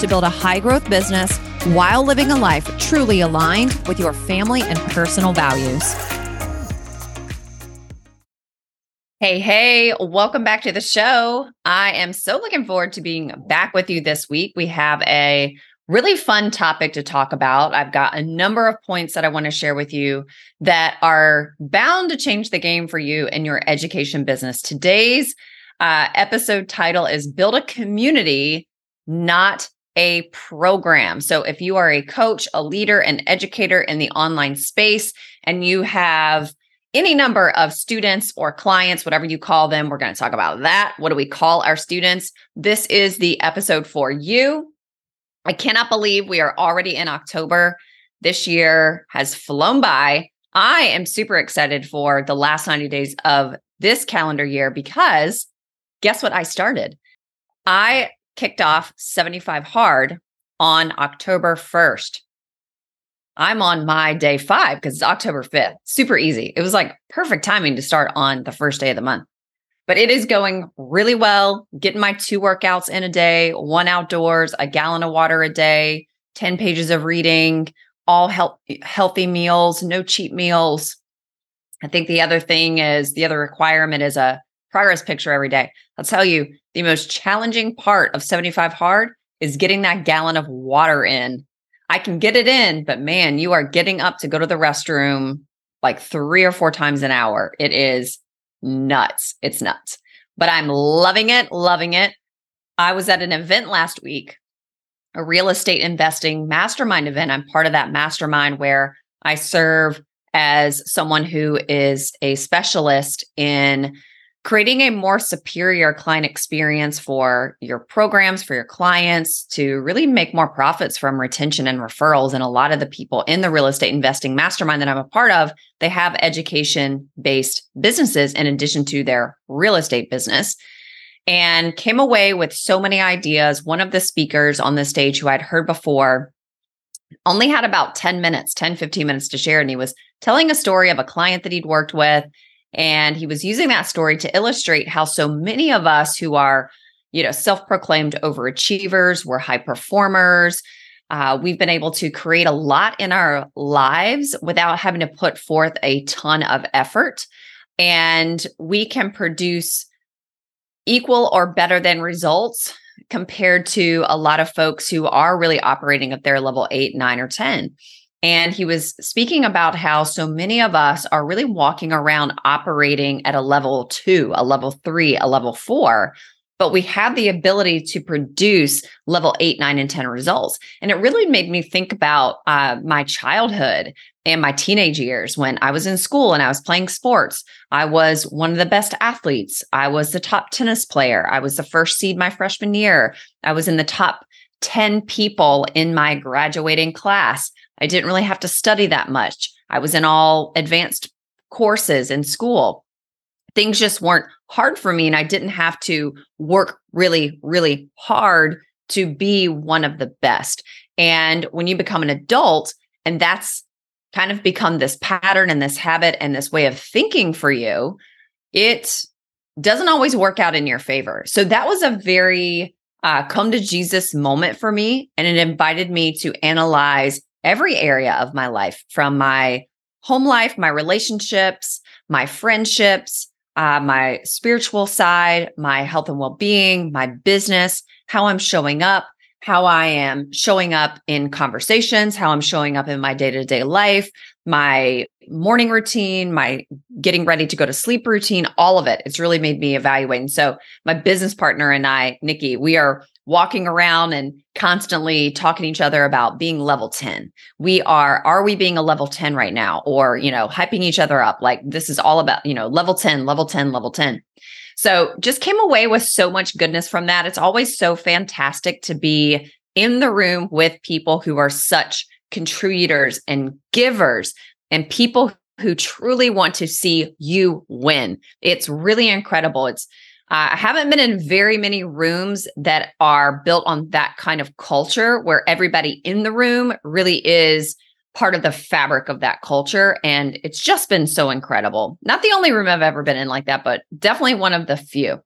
to build a high growth business while living a life truly aligned with your family and personal values. Hey, hey, welcome back to the show. I am so looking forward to being back with you this week. We have a really fun topic to talk about. I've got a number of points that I want to share with you that are bound to change the game for you in your education business. Today's uh, episode title is Build a Community, Not a Program. So if you are a coach, a leader, an educator in the online space, and you have any number of students or clients, whatever you call them, we're going to talk about that. What do we call our students? This is the episode for you. I cannot believe we are already in October. This year has flown by. I am super excited for the last 90 days of this calendar year because guess what I started? I kicked off 75 Hard on October 1st. I'm on my day five because it's October 5th. Super easy. It was like perfect timing to start on the first day of the month but it is going really well. Getting my two workouts in a day, one outdoors, a gallon of water a day, 10 pages of reading, all health, healthy meals, no cheap meals. I think the other thing is the other requirement is a progress picture every day. I'll tell you, the most challenging part of 75 hard is getting that gallon of water in. I can get it in, but man, you are getting up to go to the restroom like three or four times an hour. It is nuts. It's nuts. But I'm loving it, loving it. I was at an event last week, a real estate investing mastermind event. I'm part of that mastermind where I serve as someone who is a specialist in creating a more superior client experience for your programs, for your clients to really make more profits from retention and referrals. And a lot of the people in the real estate investing mastermind that I'm a part of, they have education based businesses in addition to their real estate business. And came away with so many ideas. One of the speakers on the stage who I'd heard before only had about 10 minutes, 10, 15 minutes to share. And he was telling a story of a client that he'd worked with and he was using that story to illustrate how so many of us who are, you know, self proclaimed overachievers, we're high performers. Uh, we've been able to create a lot in our lives without having to put forth a ton of effort. And we can produce equal or better than results compared to a lot of folks who are really operating at their level eight, nine, or 10. And he was speaking about how so many of us are really walking around operating at a level two, a level three, a level four, but we have the ability to produce level eight, nine, and 10 results. And it really made me think about uh, my childhood and my teenage years when I was in school and I was playing sports. I was one of the best athletes. I was the top tennis player. I was the first seed my freshman year. I was in the top 10 people in my graduating class. I didn't really have to study that much. I was in all advanced courses in school. Things just weren't hard for me, and I didn't have to work really, really hard to be one of the best. And when you become an adult, and that's kind of become this pattern and this habit and this way of thinking for you, it doesn't always work out in your favor. So that was a very uh, come to Jesus moment for me. And it invited me to analyze every area of my life from my home life, my relationships, my friendships, uh, my spiritual side, my health and well being, my business, how I'm showing up, how I am showing up in conversations, how I'm showing up in my day to day life, my morning routine, my getting ready to go to sleep routine, all of it. It's really made me evaluate. And so, my business partner and I, Nikki, we are walking around and constantly talking to each other about being level 10. We are, are we being a level 10 right now? Or, you know, hyping each other up like this is all about, you know, level 10, level 10, level 10. So just came away with so much goodness from that. It's always so fantastic to be in the room with people who are such contributors and givers and people who truly want to see you win. It's really incredible. It's uh, I haven't been in very many rooms that are built on that kind of culture where everybody in the room really is part of the fabric of that culture. And it's just been so incredible. Not the only room I've ever been in like that, but definitely one of the few.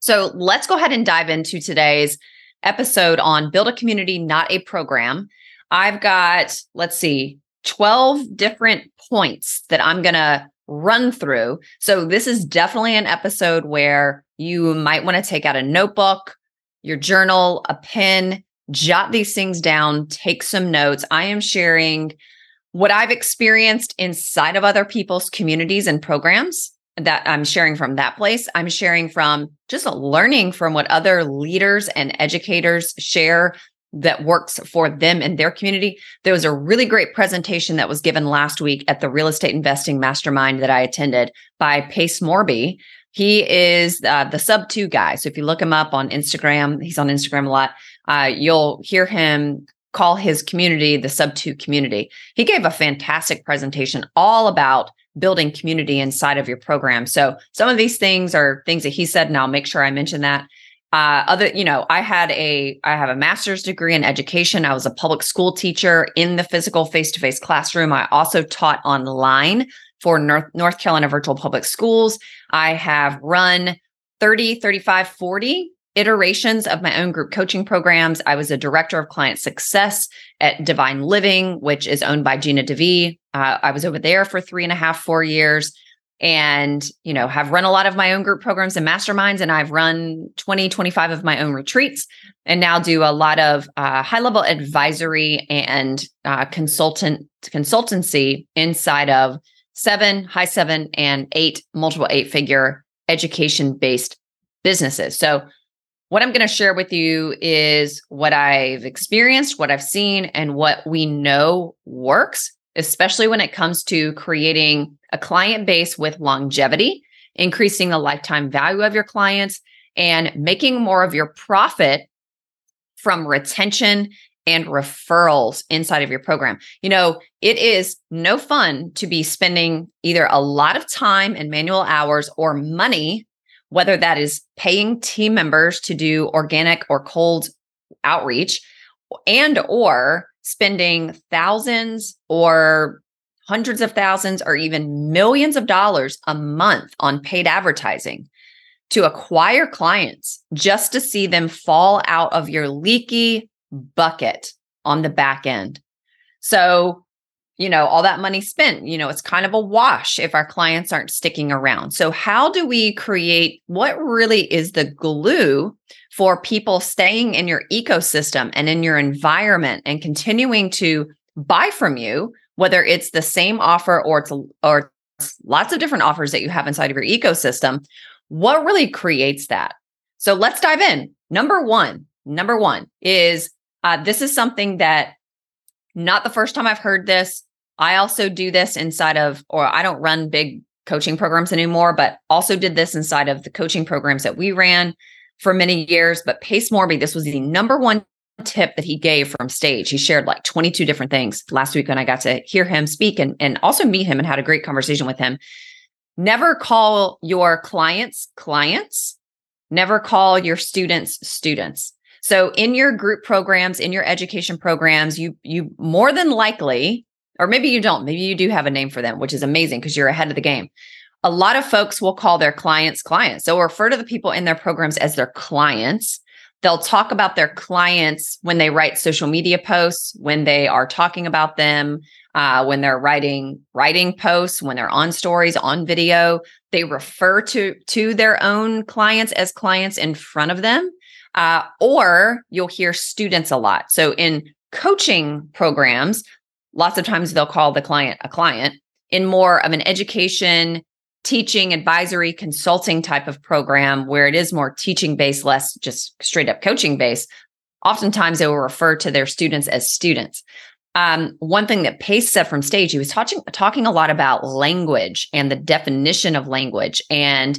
So let's go ahead and dive into today's episode on build a community, not a program. I've got, let's see, 12 different points that I'm going to run through. So this is definitely an episode where you might want to take out a notebook, your journal, a pen, jot these things down, take some notes. I am sharing what I've experienced inside of other people's communities and programs that I'm sharing from that place. I'm sharing from just learning from what other leaders and educators share that works for them and their community. There was a really great presentation that was given last week at the Real Estate Investing Mastermind that I attended by Pace Morby. He is uh, the sub two guy. So if you look him up on Instagram, he's on Instagram a lot. Uh, you'll hear him call his community the sub two community. He gave a fantastic presentation all about building community inside of your program. So some of these things are things that he said, and I'll make sure I mention that. Uh, other, you know, I had a, I have a master's degree in education. I was a public school teacher in the physical face-to-face classroom. I also taught online for North, North Carolina Virtual Public Schools. I have run 30, 35, 40 iterations of my own group coaching programs. I was a director of client success at Divine Living, which is owned by Gina DeVee. Uh, I was over there for three and a half, four years and you know have run a lot of my own group programs and masterminds and i've run 20 25 of my own retreats and now do a lot of uh, high level advisory and uh, consultant consultancy inside of seven high seven and eight multiple eight figure education based businesses. So what i'm going to share with you is what i've experienced what i've seen and what we know works especially when it comes to creating a client base with longevity, increasing the lifetime value of your clients, and making more of your profit from retention and referrals inside of your program. You know, it is no fun to be spending either a lot of time and manual hours or money, whether that is paying team members to do organic or cold outreach and or spending thousands or hundreds of thousands or even millions of dollars a month on paid advertising to acquire clients just to see them fall out of your leaky bucket on the back end. So, you know, all that money spent, you know, it's kind of a wash if our clients aren't sticking around. So, how do we create what really is the glue for people staying in your ecosystem and in your environment and continuing to buy from you whether it's the same offer or it's or it's lots of different offers that you have inside of your ecosystem what really creates that? So let's dive in. Number one number one is uh, this is something that not the first time i've heard this. I also do this inside of or i don't run big coaching programs anymore but also did this inside of the coaching programs that we ran for many years but pace morby this was the number one tip that he gave from stage. He shared like 22 different things last week when I got to hear him speak and, and also meet him and had a great conversation with him. Never call your clients clients. Never call your students students. So in your group programs, in your education programs, you you more than likely, or maybe you don't, maybe you do have a name for them, which is amazing because you're ahead of the game. A lot of folks will call their clients clients. So refer to the people in their programs as their clients They'll talk about their clients when they write social media posts, when they are talking about them, uh, when they're writing writing posts, when they're on stories, on video. They refer to to their own clients as clients in front of them, uh, or you'll hear students a lot. So in coaching programs, lots of times they'll call the client a client. In more of an education teaching, advisory, consulting type of program where it is more teaching based, less just straight up coaching based, oftentimes they will refer to their students as students. Um, one thing that Pace said from stage, he was talking talking a lot about language and the definition of language and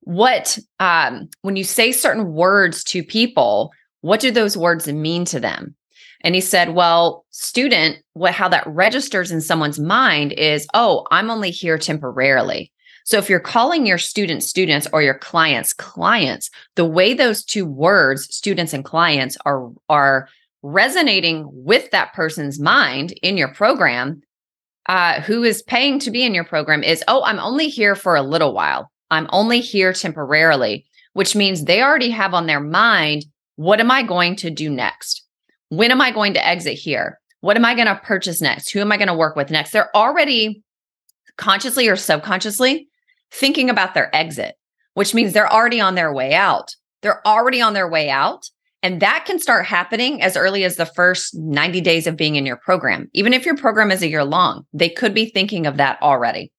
what um, when you say certain words to people, what do those words mean to them? And he said, well, student, what how that registers in someone's mind is, oh, I'm only here temporarily. So if you're calling your students students or your clients clients, the way those two words, students and clients, are are resonating with that person's mind in your program, uh, who is paying to be in your program is, oh, I'm only here for a little while. I'm only here temporarily, which means they already have on their mind, what am I going to do next? When am I going to exit here? What am I going to purchase next? Who am I going to work with next? They're already consciously or subconsciously thinking about their exit, which means they're already on their way out. They're already on their way out. And that can start happening as early as the first 90 days of being in your program. Even if your program is a year long, they could be thinking of that already.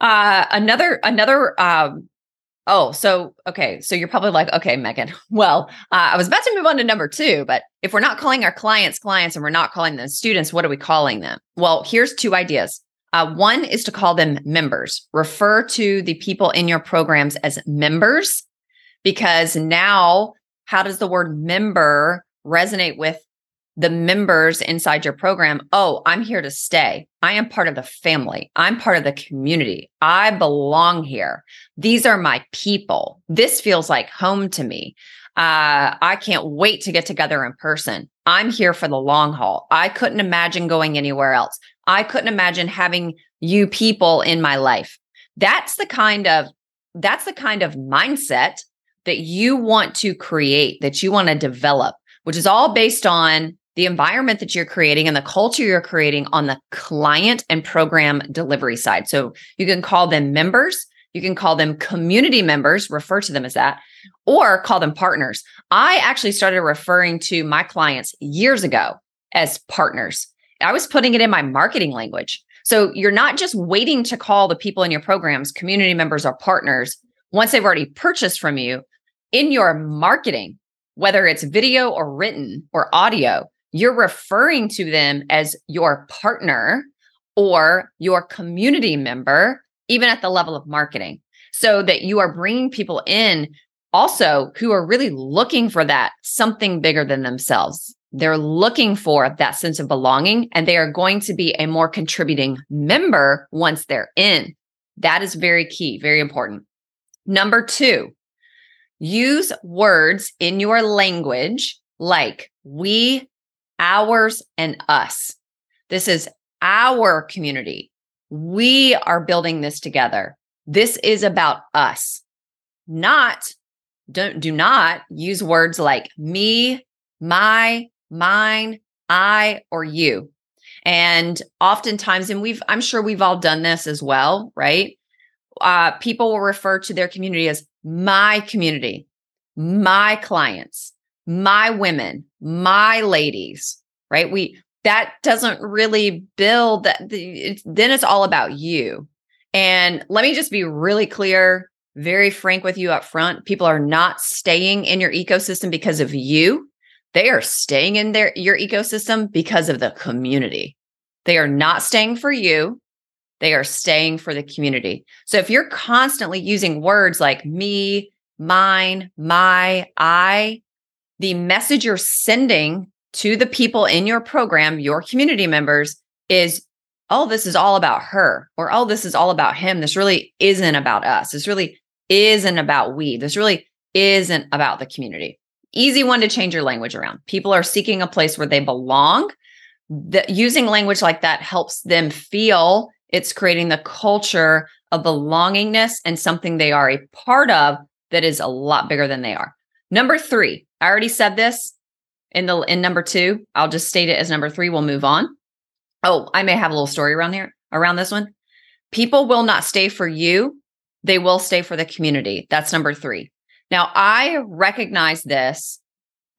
Uh, another, another um, Oh, so okay. So you're probably like, okay, Megan. Well, uh, I was about to move on to number two, but if we're not calling our clients clients and we're not calling them students, what are we calling them? Well, here's two ideas. Uh, one is to call them members. Refer to the people in your programs as members, because now, how does the word member resonate with the members inside your program, oh, I'm here to stay. I am part of the family. I'm part of the community. I belong here. These are my people. This feels like home to me. Uh, I can't wait to get together in person. I'm here for the long haul. I couldn't imagine going anywhere else. I couldn't imagine having you people in my life. That's the kind of that's the kind of mindset that you want to create, that you want to develop, which is all based on the environment that you're creating and the culture you're creating on the client and program delivery side. So you can call them members, you can call them community members, refer to them as that, or call them partners. I actually started referring to my clients years ago as partners. I was putting it in my marketing language. So you're not just waiting to call the people in your programs community members or partners once they've already purchased from you in your marketing, whether it's video or written or audio you're referring to them as your partner or your community member, even at the level of marketing, so that you are bringing people in also who are really looking for that something bigger than themselves. They're looking for that sense of belonging and they are going to be a more contributing member once they're in. That is very key, very important. Number two, use words in your language like we ours and us. This is our community. We are building this together. This is about us. Not don't do not use words like me, my, mine, I or you. And oftentimes and we've I'm sure we've all done this as well, right? Uh people will refer to their community as my community, my clients, my women, my ladies, right? We that doesn't really build that it's, then it's all about you. And let me just be really clear, very frank with you up front. People are not staying in your ecosystem because of you. They are staying in their your ecosystem because of the community. They are not staying for you. They are staying for the community. So if you're constantly using words like me, mine, my, I, the message you're sending to the people in your program, your community members, is oh, this is all about her, or oh, this is all about him. This really isn't about us. This really isn't about we. This really isn't about the community. Easy one to change your language around. People are seeking a place where they belong. The, using language like that helps them feel it's creating the culture of belongingness and something they are a part of that is a lot bigger than they are. Number three, I already said this in the in number two. I'll just state it as number three. We'll move on. Oh, I may have a little story around here around this one. People will not stay for you. They will stay for the community. That's number three. Now, I recognize this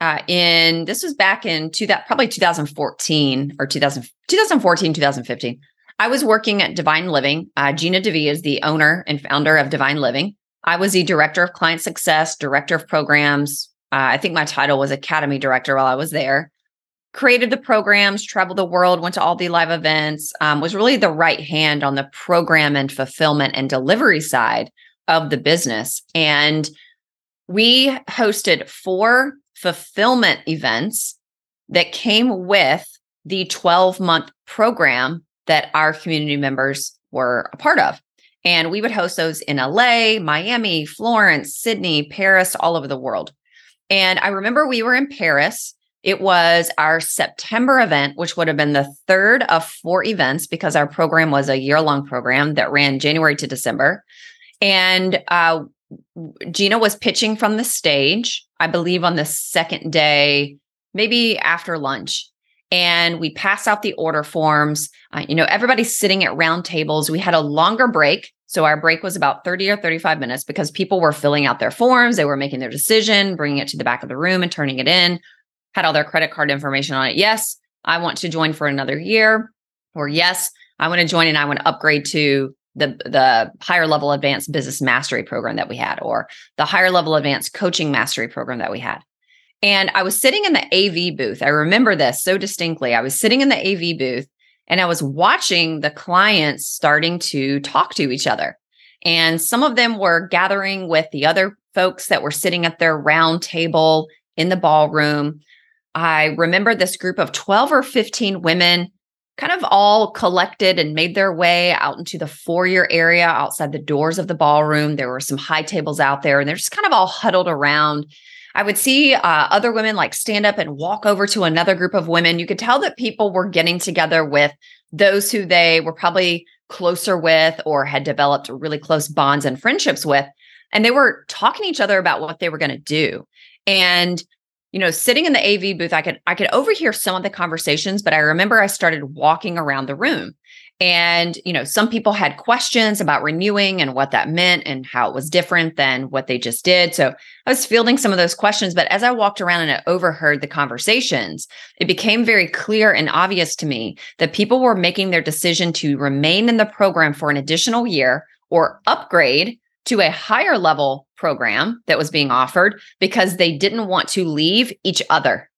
uh, in this was back in two that probably 2014 or 2000, 2014, 2015. I was working at Divine Living. Uh, Gina DeVee is the owner and founder of Divine Living. I was the director of client success, director of programs. Uh, I think my title was academy director while I was there. Created the programs, traveled the world, went to all the live events, um, was really the right hand on the program and fulfillment and delivery side of the business. And we hosted four fulfillment events that came with the 12 month program that our community members were a part of. And we would host those in LA, Miami, Florence, Sydney, Paris, all over the world. And I remember we were in Paris. It was our September event, which would have been the third of four events because our program was a year long program that ran January to December. And uh, Gina was pitching from the stage, I believe on the second day, maybe after lunch. And we pass out the order forms. Uh, you know, everybody's sitting at round tables. We had a longer break. So our break was about 30 or 35 minutes because people were filling out their forms. They were making their decision, bringing it to the back of the room and turning it in, had all their credit card information on it. Yes, I want to join for another year. Or yes, I want to join and I want to upgrade to the the higher level advanced business mastery program that we had or the higher level advanced coaching mastery program that we had. And i was sitting in the av booth. I remember this so distinctly. I was sitting in the av booth and i was watching the clients starting to talk to each other. And some of them were gathering with the other folks that were sitting at their round table in the ballroom. I remember this group of 12 or 15 women kind of all collected and made their way out into the foyer area outside the doors of the ballroom. There were some high tables out there, and they're just kind of all huddled around. I would see uh, other women like stand up and walk over to another group of women. You could tell that people were getting together with those who they were probably closer with or had developed really close bonds and friendships with. And they were talking to each other about what they were going to do. And you know sitting in the av booth i could i could overhear some of the conversations but i remember i started walking around the room. And you know some people had questions about renewing and what that meant and how it was different than what they just did. So i was fielding some of those questions but as i walked around and I overheard the conversations it became very clear and obvious to me that people were making their decision to remain in the program for an additional year or upgrade to a higher level program that was being offered because they didn't want to leave each other.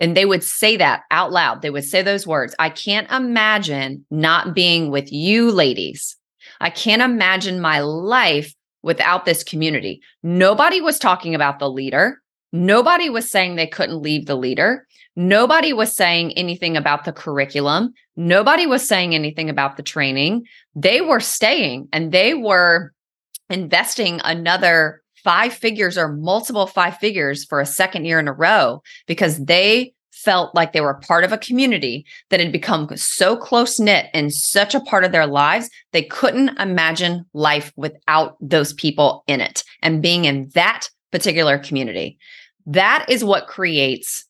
And they would say that out loud. They would say those words I can't imagine not being with you, ladies. I can't imagine my life without this community. Nobody was talking about the leader. Nobody was saying they couldn't leave the leader. Nobody was saying anything about the curriculum. Nobody was saying anything about the training. They were staying and they were investing another five figures or multiple five figures for a second year in a row because they felt like they were part of a community that had become so close knit and such a part of their lives, they couldn't imagine life without those people in it and being in that particular community. That is what creates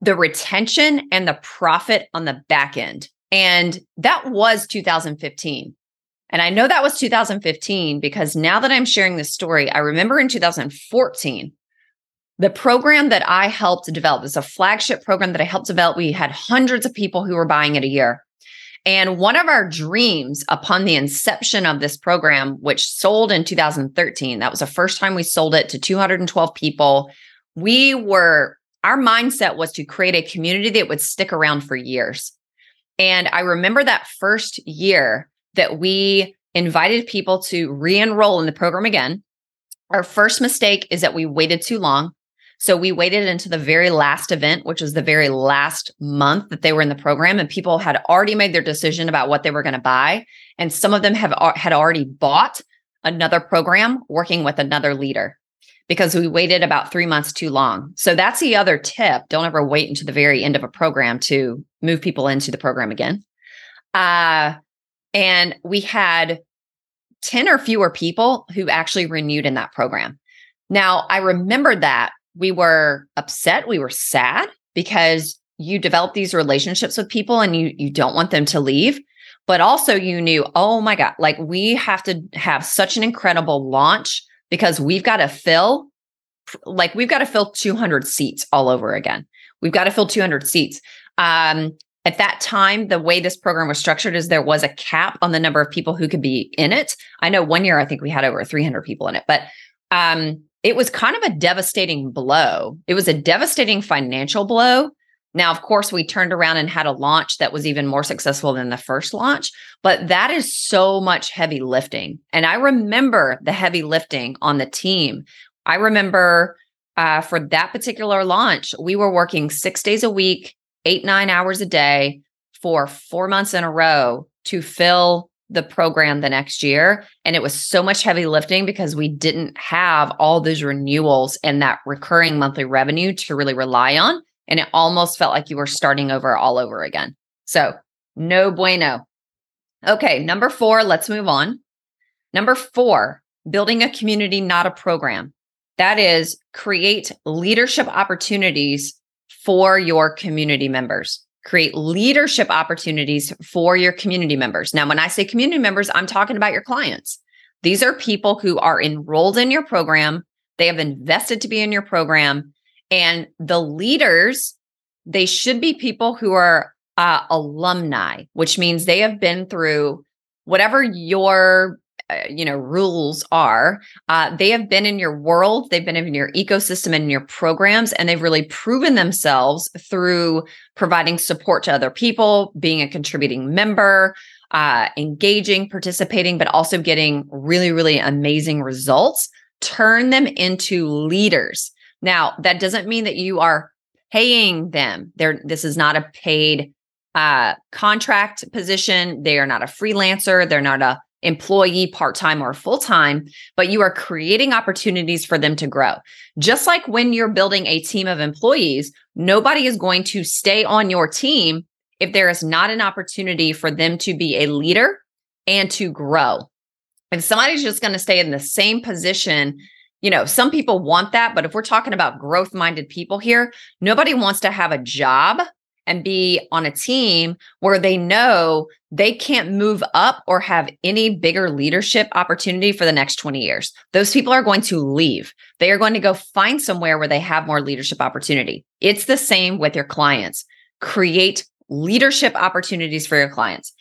the retention and the profit on the back end. And that was 2015. And I know that was 2015 because now that I'm sharing this story, I remember in 2014, the program that I helped develop is a flagship program that I helped develop. We had hundreds of people who were buying it a year. And one of our dreams upon the inception of this program, which sold in 2013, that was the first time we sold it to 212 people. We were, our mindset was to create a community that would stick around for years. And I remember that first year, that we invited people to re enroll in the program again. Our first mistake is that we waited too long. So we waited into the very last event, which was the very last month that they were in the program, and people had already made their decision about what they were going to buy. And some of them have had already bought another program working with another leader because we waited about three months too long. So that's the other tip. Don't ever wait until the very end of a program to move people into the program again. Uh, and we had 10 or fewer people who actually renewed in that program. Now, I remembered that we were upset, we were sad because you develop these relationships with people and you you don't want them to leave, but also you knew, "Oh my god, like we have to have such an incredible launch because we've got to fill like we've got to fill 200 seats all over again. We've got to fill 200 seats. Um, at that time, the way this program was structured is there was a cap on the number of people who could be in it. I know one year I think we had over 300 people in it, but um, it was kind of a devastating blow. It was a devastating financial blow. Now, of course, we turned around and had a launch that was even more successful than the first launch, but that is so much heavy lifting. And I remember the heavy lifting on the team. I remember uh, for that particular launch, we were working six days a week, eight, nine hours a day for four months in a row to fill the program the next year. And it was so much heavy lifting because we didn't have all those renewals and that recurring monthly revenue to really rely on. And it almost felt like you were starting over all over again. So, no bueno. Okay, number four, let's move on. Number four, building a community, not a program. That is, create leadership opportunities for your community members. Create leadership opportunities for your community members. Now, when I say community members, I'm talking about your clients. These are people who are enrolled in your program, they have invested to be in your program, and the leaders, they should be people who are uh, alumni, which means they have been through whatever your you know rules are uh, they have been in your world they've been in your ecosystem and in your programs and they've really proven themselves through providing support to other people being a contributing member uh, engaging participating but also getting really really amazing results. Turn them into leaders. Now that doesn't mean that you are paying them. There this is not a paid uh, contract position. They are not a freelancer. They're not a employee part time or full time, but you are creating opportunities for them to grow. Just like when you're building a team of employees, nobody is going to stay on your team if there is not an opportunity for them to be a leader and to grow. If somebody's just going to stay in the same position, you know, some people want that, but if we're talking about growth minded people here, nobody wants to have a job and be on a team where they know they can't move up or have any bigger leadership opportunity for the next 20 years. Those people are going to leave. They are going to go find somewhere where they have more leadership opportunity. It's the same with your clients. Create leadership opportunities for your clients.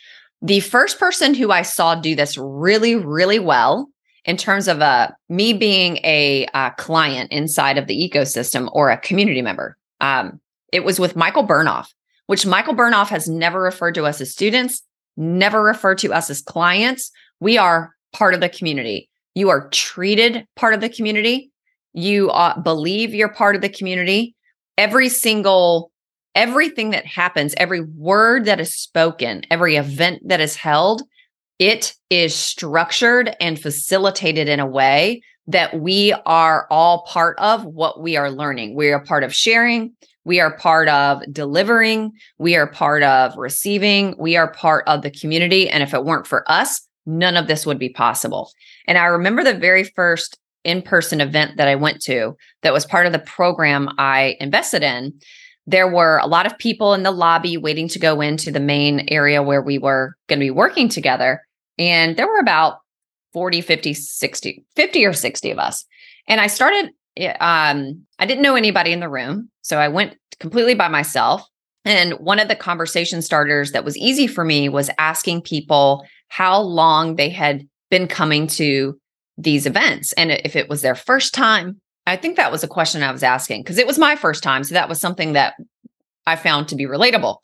The first person who I saw do this really, really well in terms of uh, me being a uh, client inside of the ecosystem or a community member. Um, it was with Michael Bernoff, which Michael Bernoff has never referred to us as students, never referred to us as clients. We are part of the community. You are treated part of the community. You uh, believe you're part of the community. Every single, everything that happens, every word that is spoken, every event that is held, it is structured and facilitated in a way that we are all part of what we are learning. We are part of sharing. We are part of delivering. We are part of receiving. We are part of the community. And if it weren't for us, none of this would be possible. And I remember the very first in person event that I went to that was part of the program I invested in. There were a lot of people in the lobby waiting to go into the main area where we were going to be working together. And there were about 40, 50, 60, 50 or 60 of us. And I started um, I didn't know anybody in the room. So I went completely by myself. And one of the conversation starters that was easy for me was asking people how long they had been coming to these events and if it was their first time. I think that was a question I was asking because it was my first time. So that was something that I found to be relatable.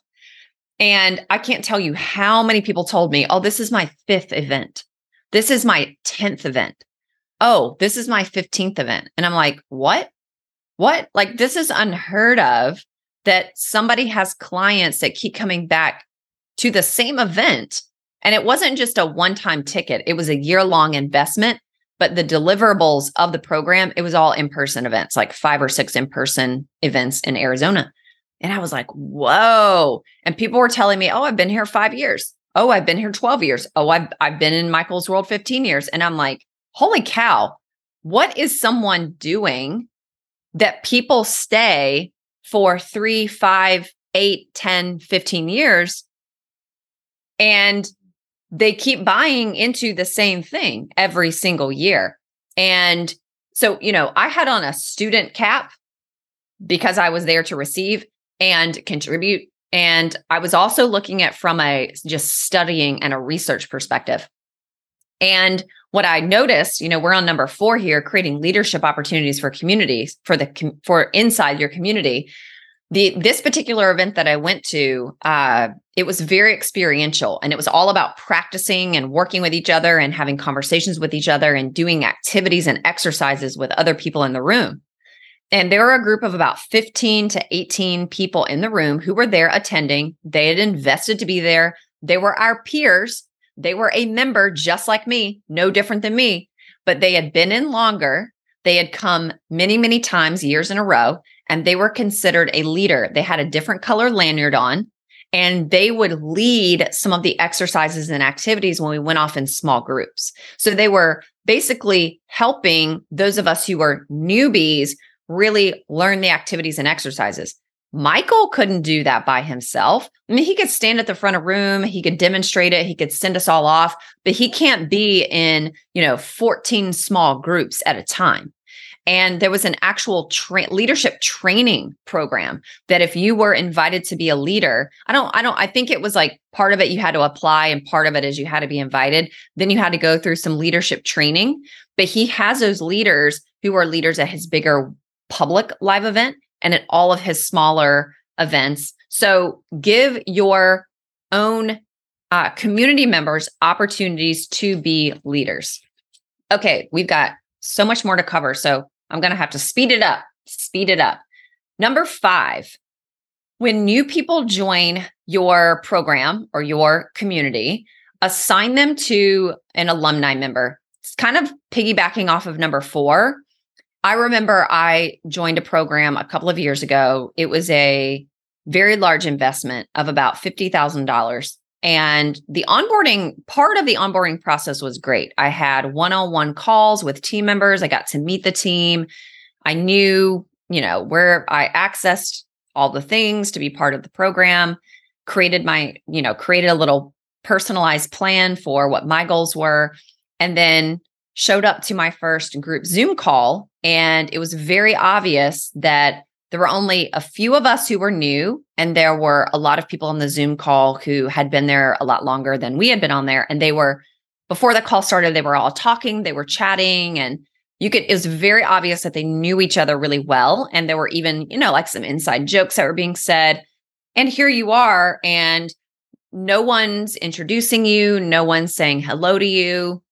And I can't tell you how many people told me, oh, this is my fifth event. This is my 10th event oh, this is my 15th event. And I'm like, what? What? Like, this is unheard of that somebody has clients that keep coming back to the same event. And it wasn't just a one time ticket, it was a year long investment. But the deliverables of the program, it was all in person events, like five or six in person events in Arizona. And I was like, whoa. And people were telling me, oh, I've been here five years. Oh, I've been here 12 years. Oh, I've, I've been in Michael's World 15 years. And I'm like, holy cow, what is someone doing that people stay for three, five, eight, 10, 15 years? And they keep buying into the same thing every single year. And so, you know, I had on a student cap because I was there to receive and contribute. And I was also looking at from a just studying and a research perspective. And what I noticed, you know, we're on number four here, creating leadership opportunities for communities for the for inside your community. The this particular event that I went to, uh, it was very experiential, and it was all about practicing and working with each other and having conversations with each other and doing activities and exercises with other people in the room. And there were a group of about 15 to 18 people in the room who were there attending. They had invested to be there. They were our peers. They were a member just like me, no different than me, but they had been in longer. They had come many, many times, years in a row, and they were considered a leader. They had a different color lanyard on, and they would lead some of the exercises and activities when we went off in small groups. So they were basically helping those of us who were newbies really learn the activities and exercises. Michael couldn't do that by himself. I mean, he could stand at the front of room, he could demonstrate it, he could send us all off, but he can't be in, you know, 14 small groups at a time. And there was an actual tra- leadership training program that if you were invited to be a leader, I don't, I don't, I think it was like part of it you had to apply and part of it is you had to be invited. Then you had to go through some leadership training. But he has those leaders who are leaders at his bigger public live event and at all of his smaller events. So give your own uh, community members opportunities to be leaders. Okay, we've got so much more to cover. So I'm going to have to speed it up, speed it up. Number five, when new people join your program or your community, assign them to an alumni member. It's kind of piggybacking off of number four. I remember I joined a program a couple of years ago. It was a very large investment of about $50,000. And the onboarding part of the onboarding process was great. I had one on one calls with team members. I got to meet the team. I knew, you know, where I accessed all the things to be part of the program, created my, you know, created a little personalized plan for what my goals were. And then showed up to my first group Zoom call, and it was very obvious that there were only a few of us who were new, and there were a lot of people on the Zoom call who had been there a lot longer than we had been on there. And they were, before the call started, they were all talking, they were chatting, and you could, it was very obvious that they knew each other really well. And there were even, you know, like some inside jokes that were being said. And here you are, and no one's introducing you, no one's saying hello to you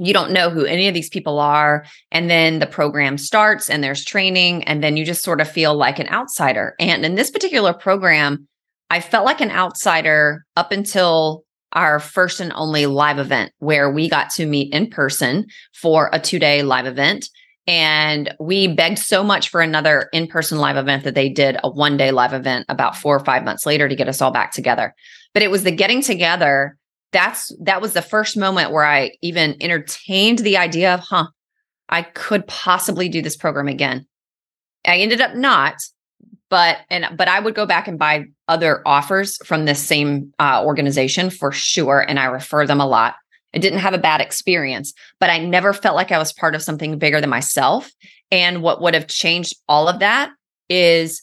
you don't know who any of these people are and then the program starts and there's training and then you just sort of feel like an outsider. And in this particular program i felt like an outsider up until our first and only live event where we got to meet in person for a two day live event. And we begged so much for another in person live event that they did a one day live event about four or five months later to get us all back together. But it was the getting together that's that was the first moment where I even entertained the idea of, huh, I could possibly do this program again. I ended up not, but and but I would go back and buy other offers from this same uh, organization for sure, and I refer them a lot. I didn't have a bad experience, but I never felt like I was part of something bigger than myself. And what would have changed all of that is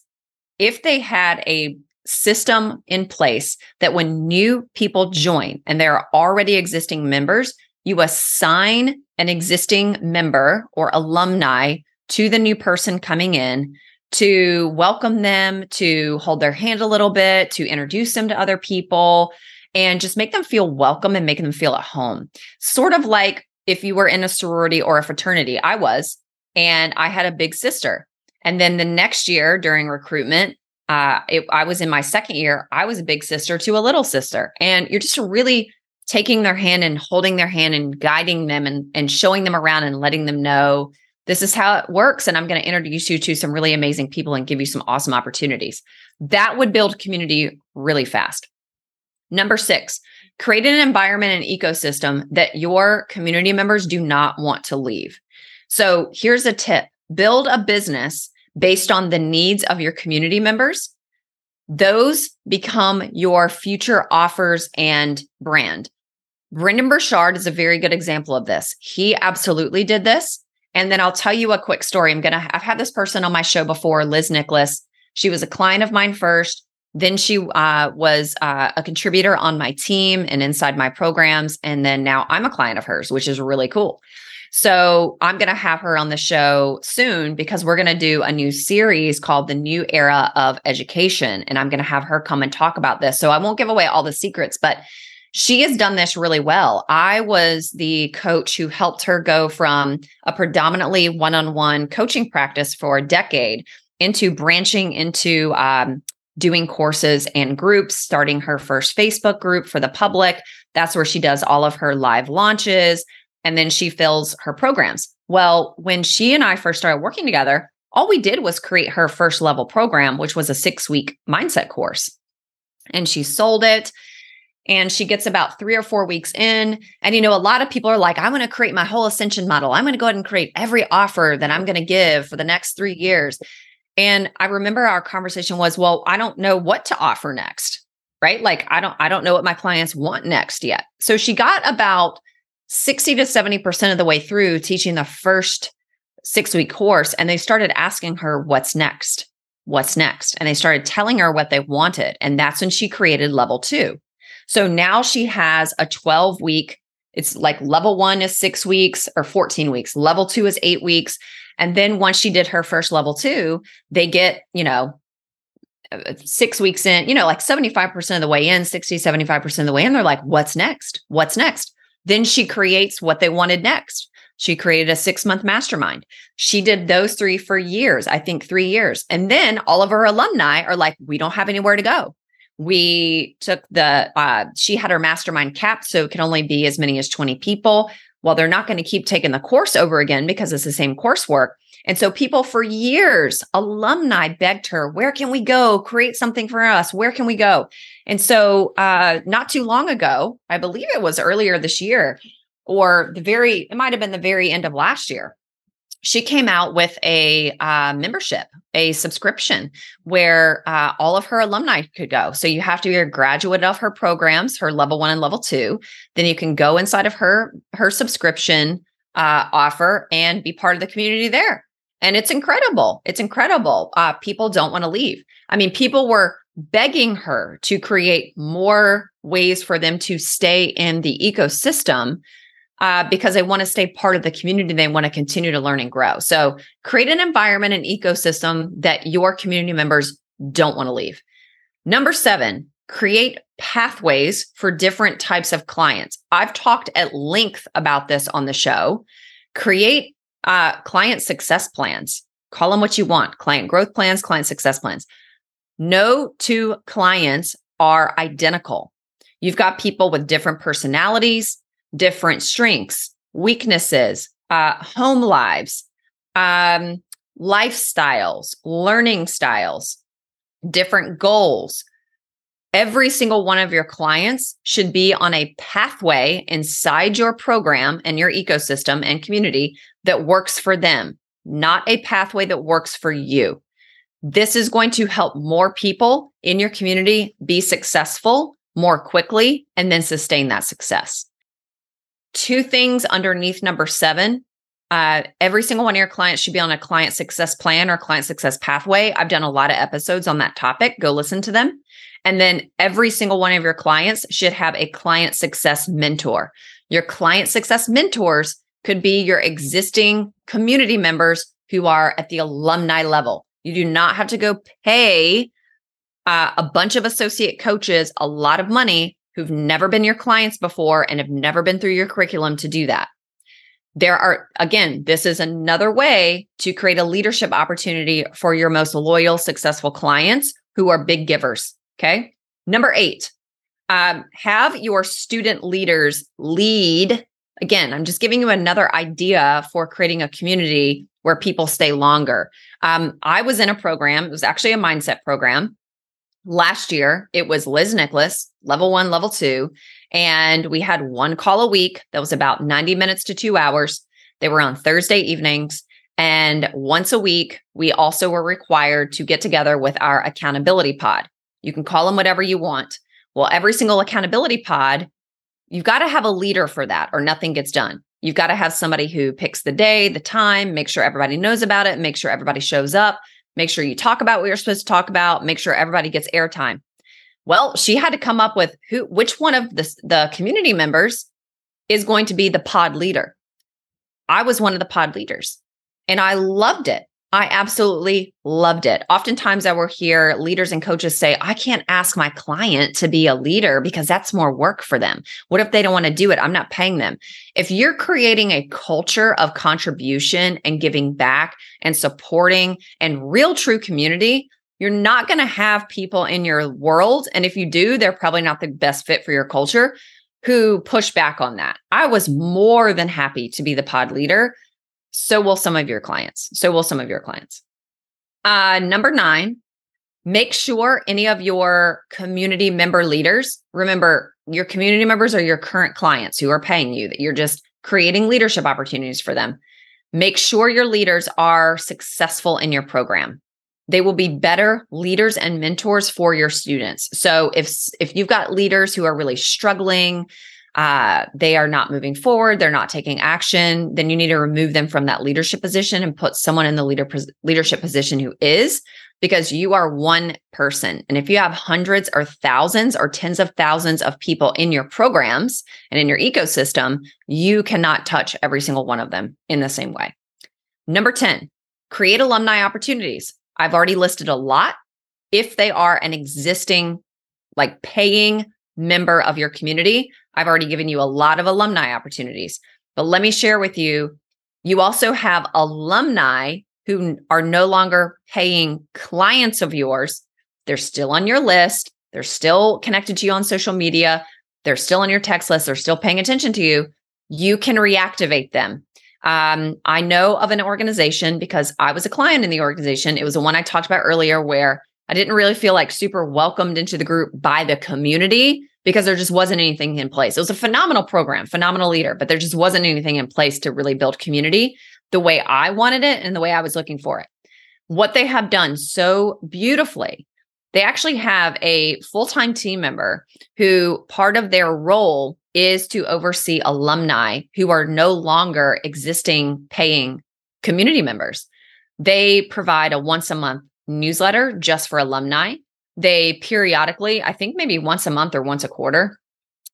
if they had a system in place that when new people join and there are already existing members, you assign an existing member or alumni to the new person coming in to welcome them, to hold their hand a little bit, to introduce them to other people, and just make them feel welcome and make them feel at home. Sort of like if you were in a sorority or a fraternity, I was, and I had a big sister. And then the next year during recruitment, uh, it, I was in my second year, I was a big sister to a little sister. And you're just really taking their hand and holding their hand and guiding them and, and showing them around and letting them know this is how it works. And I'm going to introduce you to some really amazing people and give you some awesome opportunities. That would build community really fast. Number six, create an environment and ecosystem that your community members do not want to leave. So here's a tip build a business based on the needs of your community members, those become your future offers and brand. Brendon Burchard is a very good example of this. He absolutely did this. And then I'll tell you a quick story. I'm going to, I've had this person on my show before, Liz Nicholas. She was a client of mine first. Then she uh, was uh, a contributor on my team and inside my programs. And then now I'm a client of hers, which is really cool. So I'm going to have her on the show soon because we're going to do a new series called The New Era of Education. And I'm going to have her come and talk about this. So I won't give away all the secrets, but she has done this really well. I was the coach who helped her go from a predominantly one on one coaching practice for a decade into branching into um, doing courses and groups, starting her first Facebook group for the public. That's where she does all of her live launches and then she fills her programs. Well, when she and I first started working together, all we did was create her first level program, which was a six week mindset course. And she sold it and she gets about three or four weeks in. And, you know, a lot of people are like, I'm going to create my whole ascension model. I'm going to go ahead and create every offer that I'm going to give for the next three years. And I remember our conversation was, well, I don't know what to offer next, right? Like, I don't, I don't know what my clients want next yet. So she got about 60 to 70% of the way through teaching the first six week course. And they started asking her, what's next? What's next? And they started telling her what they wanted. And that's when she created level two. So now she has a 12 week, it's like level one is six weeks or 14 weeks, level two is eight weeks. And then once she did her first level two, they get, you know, uh, six weeks in, you know, like 75% of the way in, 60, 75% of the way in, they're like, what's next? What's next? Then she creates what they wanted next. She created a six month mastermind. She did those three for years, I think three years. And then all of her alumni are like, we don't have anywhere to go we took the uh, she had her mastermind capped, so it can only be as many as 20 people well they're not going to keep taking the course over again because it's the same coursework and so people for years alumni begged her where can we go create something for us where can we go and so uh, not too long ago i believe it was earlier this year or the very it might have been the very end of last year she came out with a uh, membership, a subscription where uh, all of her alumni could go. So you have to be a graduate of her programs, her level one and level two. Then you can go inside of her her subscription uh, offer and be part of the community there. And it's incredible. It's incredible. Uh, people don't want to leave. I mean, people were begging her to create more ways for them to stay in the ecosystem uh, because they want to stay part of the community. They want to continue to learn and grow. So create an environment and ecosystem that your community members don't want to leave. Number seven, create pathways for different types of clients. I've talked at length about this on the show. Create uh, client success plans. Call them what you want client growth plans, client success plans. No two clients are identical. You've got people with different personalities, different strengths, weaknesses, uh, home lives, um, lifestyles, learning styles, different goals. Every single one of your clients should be on a pathway inside your program and your ecosystem and community that works for them, not a pathway that works for you. This is going to help more people in your community be successful more quickly and then sustain that success two things underneath number seven. Uh, every single one of your clients should be on a client success plan or client success pathway. I've done a lot of episodes on that topic. Go listen to them. And then every single one of your clients should have a client success mentor. Your client success mentors could be your existing community members who are at the alumni level. You do not have to go pay uh, a bunch of associate coaches a lot of money who've never been your clients before and have never been through your curriculum to do that. There are, again, this is another way to create a leadership opportunity for your most loyal, successful clients who are big givers. Okay. Number eight, um, have your student leaders lead. Again, I'm just giving you another idea for creating a community where people stay longer. Um, I was in a program, it was actually a mindset program last year it was Liz Nicholas, level one, level two. And we had one call a week that was about 90 minutes to two hours. They were on Thursday evenings. And once a week, we also were required to get together with our accountability pod. You can call them whatever you want. Well, every single accountability pod, you've got to have a leader for that or nothing gets done. You've got to have somebody who picks the day, the time, make sure everybody knows about it, make sure everybody shows up, Make sure you talk about what you're supposed to talk about. Make sure everybody gets airtime. Well, she had to come up with who, which one of the, the community members is going to be the pod leader. I was one of the pod leaders and I loved it. I absolutely loved it. Oftentimes, I will hear leaders and coaches say, I can't ask my client to be a leader because that's more work for them. What if they don't want to do it? I'm not paying them. If you're creating a culture of contribution and giving back and supporting and real true community, you're not going to have people in your world. And if you do, they're probably not the best fit for your culture who push back on that. I was more than happy to be the pod leader so will some of your clients. So will some of your clients. Uh, number nine, make sure any of your community member leaders, remember, your community members are your current clients who are paying you, that you're just creating leadership opportunities for them. Make sure your leaders are successful in your program. They will be better leaders and mentors for your students. So if if you've got leaders who are really struggling, uh, they are not moving forward, they're not taking action, then you need to remove them from that leadership position and put someone in the leader leadership position who is, because you are one person. And if you have hundreds or thousands or tens of thousands of people in your programs and in your ecosystem, you cannot touch every single one of them in the same way. Number 10, create alumni opportunities. I've already listed a lot. If they are an existing, like paying member of your community, I've already given you a lot of alumni opportunities. But let me share with you you also have alumni who are no longer paying clients of yours. They're still on your list, they're still connected to you on social media, they're still on your text list, they're still paying attention to you. You can reactivate them. Um, I know of an organization because I was a client in the organization. It was the one I talked about earlier where I didn't really feel like super welcomed into the group by the community because there just wasn't anything in place. It was a phenomenal program, phenomenal leader, but there just wasn't anything in place to really build community the way I wanted it and the way I was looking for it. What they have done so beautifully, they actually have a full time team member who part of their role is to oversee alumni who are no longer existing paying community members. They provide a once a month newsletter just for alumni. They periodically, I think maybe once a month or once a quarter,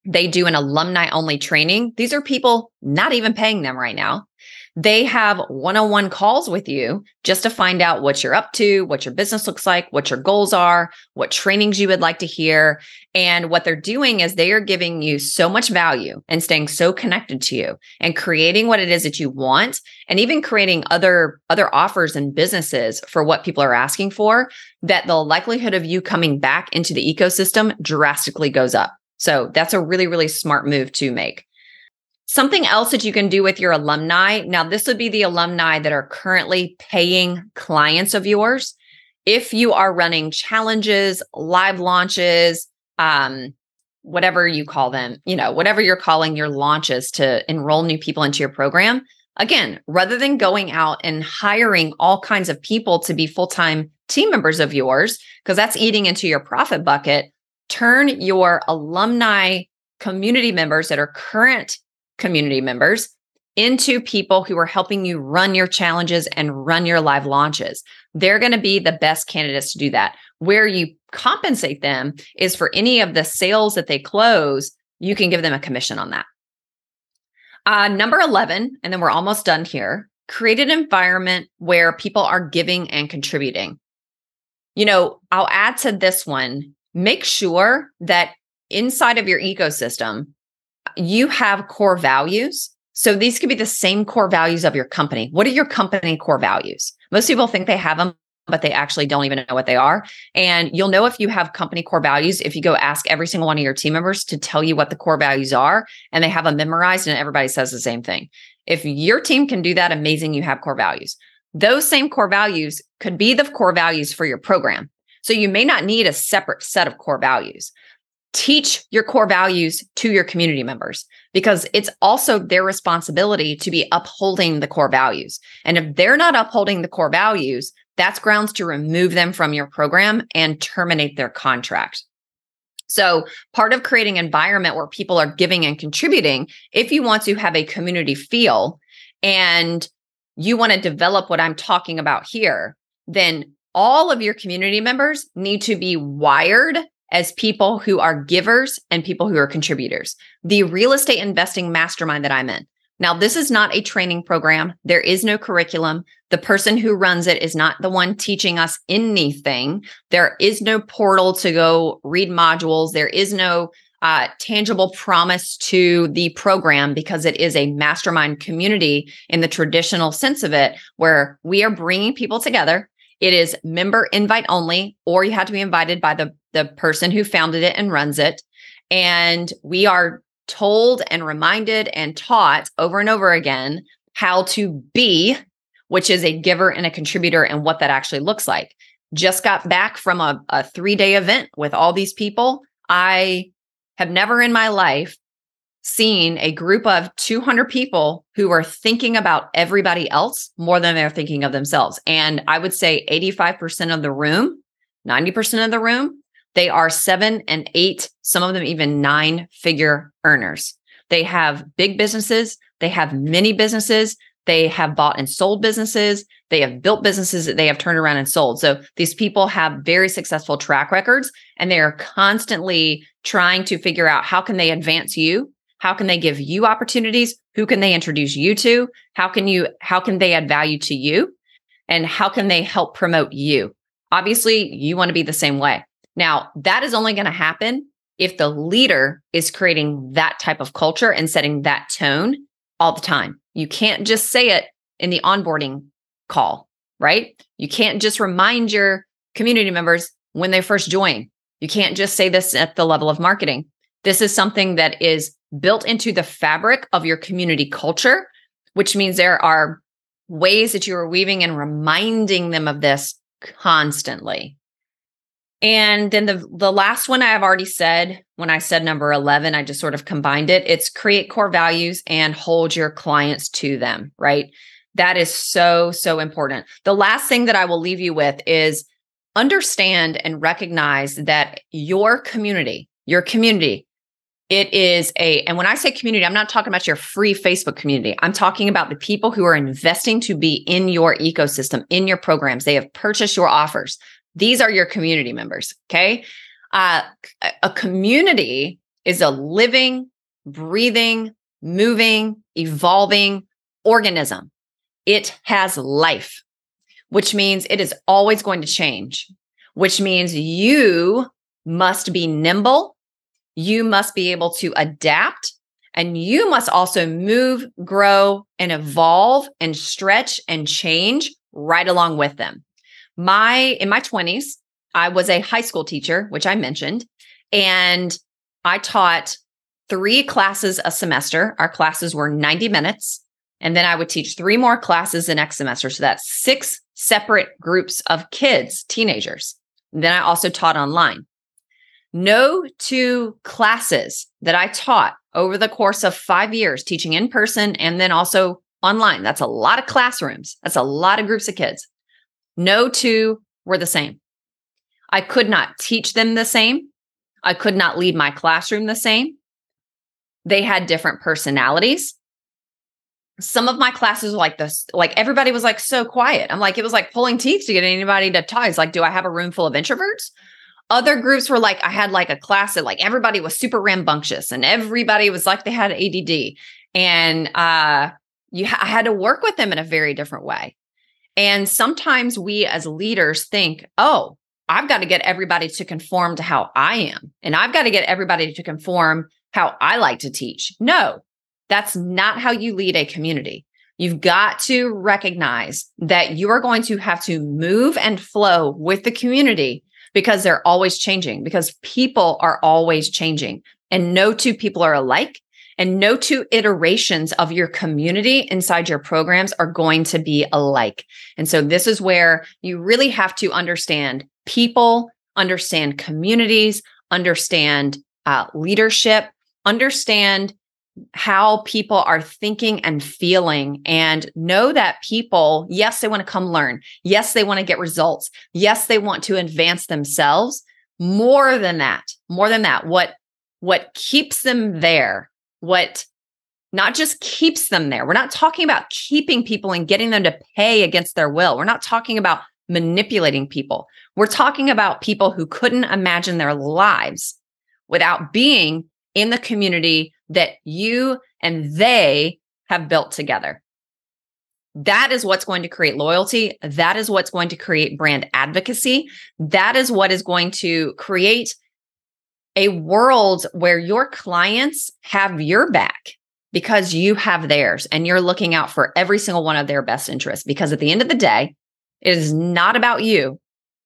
they do an alumni only training. These are people not even paying them right now. They have one on one calls with you just to find out what you're up to, what your business looks like, what your goals are, what trainings you would like to hear. And what they're doing is they are giving you so much value and staying so connected to you and creating what it is that you want and even creating other other offers and businesses for what people are asking for that the likelihood of you coming back into the ecosystem drastically goes up. So that's a really really smart move to make. Something else that you can do with your alumni. Now, this would be the alumni that are currently paying clients of yours. If you are running challenges, live launches, um, whatever you call them, you know, whatever you're calling your launches to enroll new people into your program, again, rather than going out and hiring all kinds of people to be full time team members of yours, because that's eating into your profit bucket, turn your alumni community members that are current community members into people who are helping you run your challenges and run your live launches. They're going to be the best candidates to do that. Where you compensate them is for any of the sales that they close, you can give them a commission on that. Uh, number 11, and then we're almost done here create an environment where people are giving and contributing. You know, I'll add to this one make sure that inside of your ecosystem, you have core values. So these could be the same core values of your company. What are your company core values? Most people think they have them, but they actually don't even know what they are. And you'll know if you have company core values if you go ask every single one of your team members to tell you what the core values are and they have them memorized and everybody says the same thing. If your team can do that, amazing, you have core values. Those same core values could be the core values for your program. So you may not need a separate set of core values teach your core values to your community members because it's also their responsibility to be upholding the core values. And if they're not upholding the core values, that's grounds to remove them from your program and terminate their contract. So, part of creating an environment where people are giving and contributing, if you want to have a community feel and you want to develop what I'm talking about here, then all of your community members need to be wired as people who are givers and people who are contributors. The real estate investing mastermind that I'm in. Now, this is not a training program. There is no curriculum. The person who runs it is not the one teaching us anything. There is no portal to go read modules. There is no uh, tangible promise to the program because it is a mastermind community in the traditional sense of it, where we are bringing people together. It is member invite only, or you have to be invited by the, the person who founded it and runs it. And we are told and reminded and taught over and over again how to be, which is a giver and a contributor, and what that actually looks like. Just got back from a, a three day event with all these people. I have never in my life seen a group of 200 people who are thinking about everybody else more than they're thinking of themselves. And I would say 85% of the room, 90% of the room they are seven and eight, some of them even nine figure earners. They have big businesses, they have many businesses, they have bought and sold businesses, they have built businesses that they have turned around and sold. So these people have very successful track records and they are constantly trying to figure out how can they advance you? How can they give you opportunities? Who can they introduce you to? How can you how can they add value to you? And how can they help promote you? Obviously, you want to be the same way. Now, that is only going to happen if the leader is creating that type of culture and setting that tone all the time. You can't just say it in the onboarding call, right? You can't just remind your community members when they first join. You can't just say this at the level of marketing. This is something that is built into the fabric of your community culture, which means there are ways that you are weaving and reminding them of this constantly. And then the the last one I've already said when I said number 11 I just sort of combined it. It's create core values and hold your clients to them, right? That is so so important. The last thing that I will leave you with is understand and recognize that your community, your community it is a, and when I say community, I'm not talking about your free Facebook community. I'm talking about the people who are investing to be in your ecosystem, in your programs. They have purchased your offers. These are your community members. Okay. Uh, a community is a living, breathing, moving, evolving organism. It has life, which means it is always going to change, which means you must be nimble. You must be able to adapt and you must also move, grow, and evolve and stretch and change right along with them. My in my 20s i was a high school teacher which i mentioned and i taught three classes a semester. Our classes were 90 minutes and then i would teach three more classes the next semester. So that's six separate groups of kids teenagers. And then i also taught online no two classes that i taught over the course of five years teaching in person and then also online that's a lot of classrooms that's a lot of groups of kids no two were the same. I could not teach them the same. I could not lead my classroom the same. They had different personalities. Some of my classes were like this, like everybody was like so quiet. I'm like, it was like pulling teeth to get anybody to talk. It's like, do I have a room full of introverts? Other groups were like, I had like a class that like everybody was super rambunctious and everybody was like they had ADD. And uh you ha- I had to work with them in a very different way. And sometimes we as leaders think, oh, I've got to get everybody to conform to how I am. And I've got to get everybody to conform how I like to teach. No, that's not how you lead a community. You've got to recognize that you are going to have to move and flow with the community because they're always changing, because people are always changing. And no two people are alike. And no two iterations of your community inside your programs are going to be alike. And so this is where you really have to understand people, understand communities, understand uh, leadership, understand how people are thinking and feeling and know that people, yes, they want to come learn. Yes, they want to get results. Yes, they want to advance themselves. More than that, more than that, what what keeps them there what not just keeps them there. We're not talking about keeping people and getting them to pay against their will. We're not talking about manipulating people. We're talking about people who couldn't imagine their lives without being in the community that you and they have built together. That is what's going to create loyalty. That is what's going to create brand advocacy. That is what is going to create a world where your clients have your back because you have theirs and you're looking out for every single one of their best interests. Because at the end of the day, it is not about you,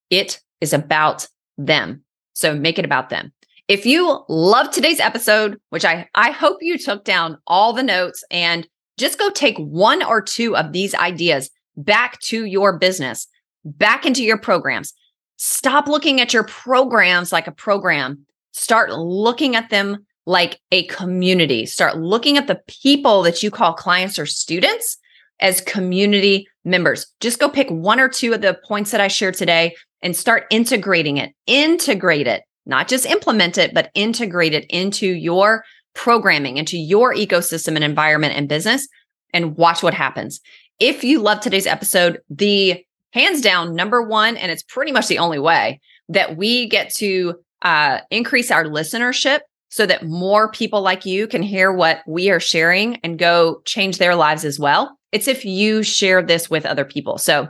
it is about them. So make it about them. If you love today's episode, which I, I hope you took down all the notes and just go take one or two of these ideas back to your business, back into your programs. Stop looking at your programs like a program. Start looking at them like a community. Start looking at the people that you call clients or students as community members. Just go pick one or two of the points that I shared today and start integrating it. Integrate it, not just implement it, but integrate it into your programming into your ecosystem and environment and business and watch what happens. If you love today's episode, the hands down number one, and it's pretty much the only way that we get to uh, increase our listenership so that more people like you can hear what we are sharing and go change their lives as well. It's if you share this with other people. So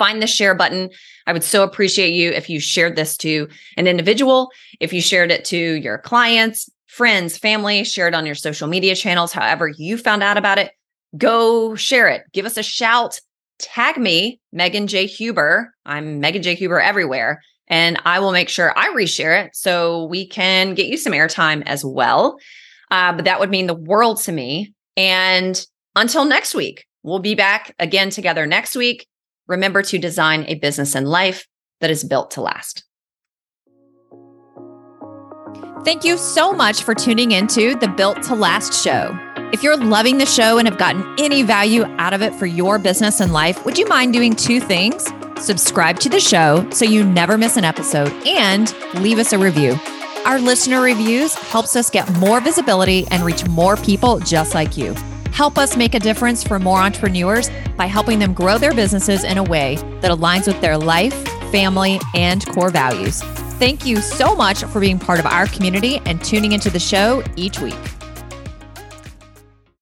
find the share button. I would so appreciate you if you shared this to an individual, if you shared it to your clients, friends, family, share it on your social media channels, however you found out about it. Go share it. Give us a shout. Tag me, Megan J. Huber. I'm Megan J. Huber everywhere. And I will make sure I reshare it so we can get you some airtime as well. Uh, but that would mean the world to me. And until next week, we'll be back again together next week. Remember to design a business and life that is built to last. Thank you so much for tuning into the Built to Last show. If you're loving the show and have gotten any value out of it for your business and life, would you mind doing two things? Subscribe to the show so you never miss an episode and leave us a review. Our listener reviews helps us get more visibility and reach more people just like you. Help us make a difference for more entrepreneurs by helping them grow their businesses in a way that aligns with their life, family, and core values. Thank you so much for being part of our community and tuning into the show each week.